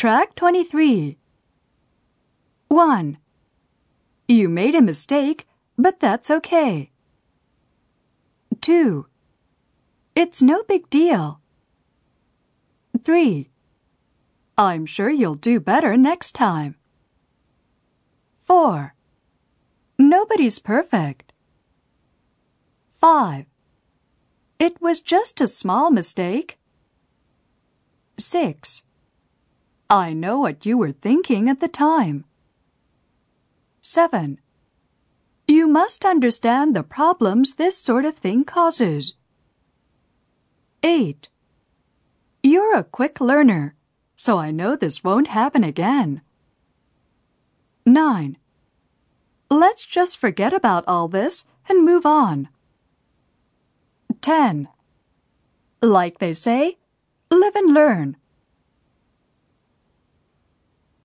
Track 23. 1. You made a mistake, but that's okay. 2. It's no big deal. 3. I'm sure you'll do better next time. 4. Nobody's perfect. 5. It was just a small mistake. 6. I know what you were thinking at the time. 7. You must understand the problems this sort of thing causes. 8. You're a quick learner, so I know this won't happen again. 9. Let's just forget about all this and move on. 10. Like they say, live and learn.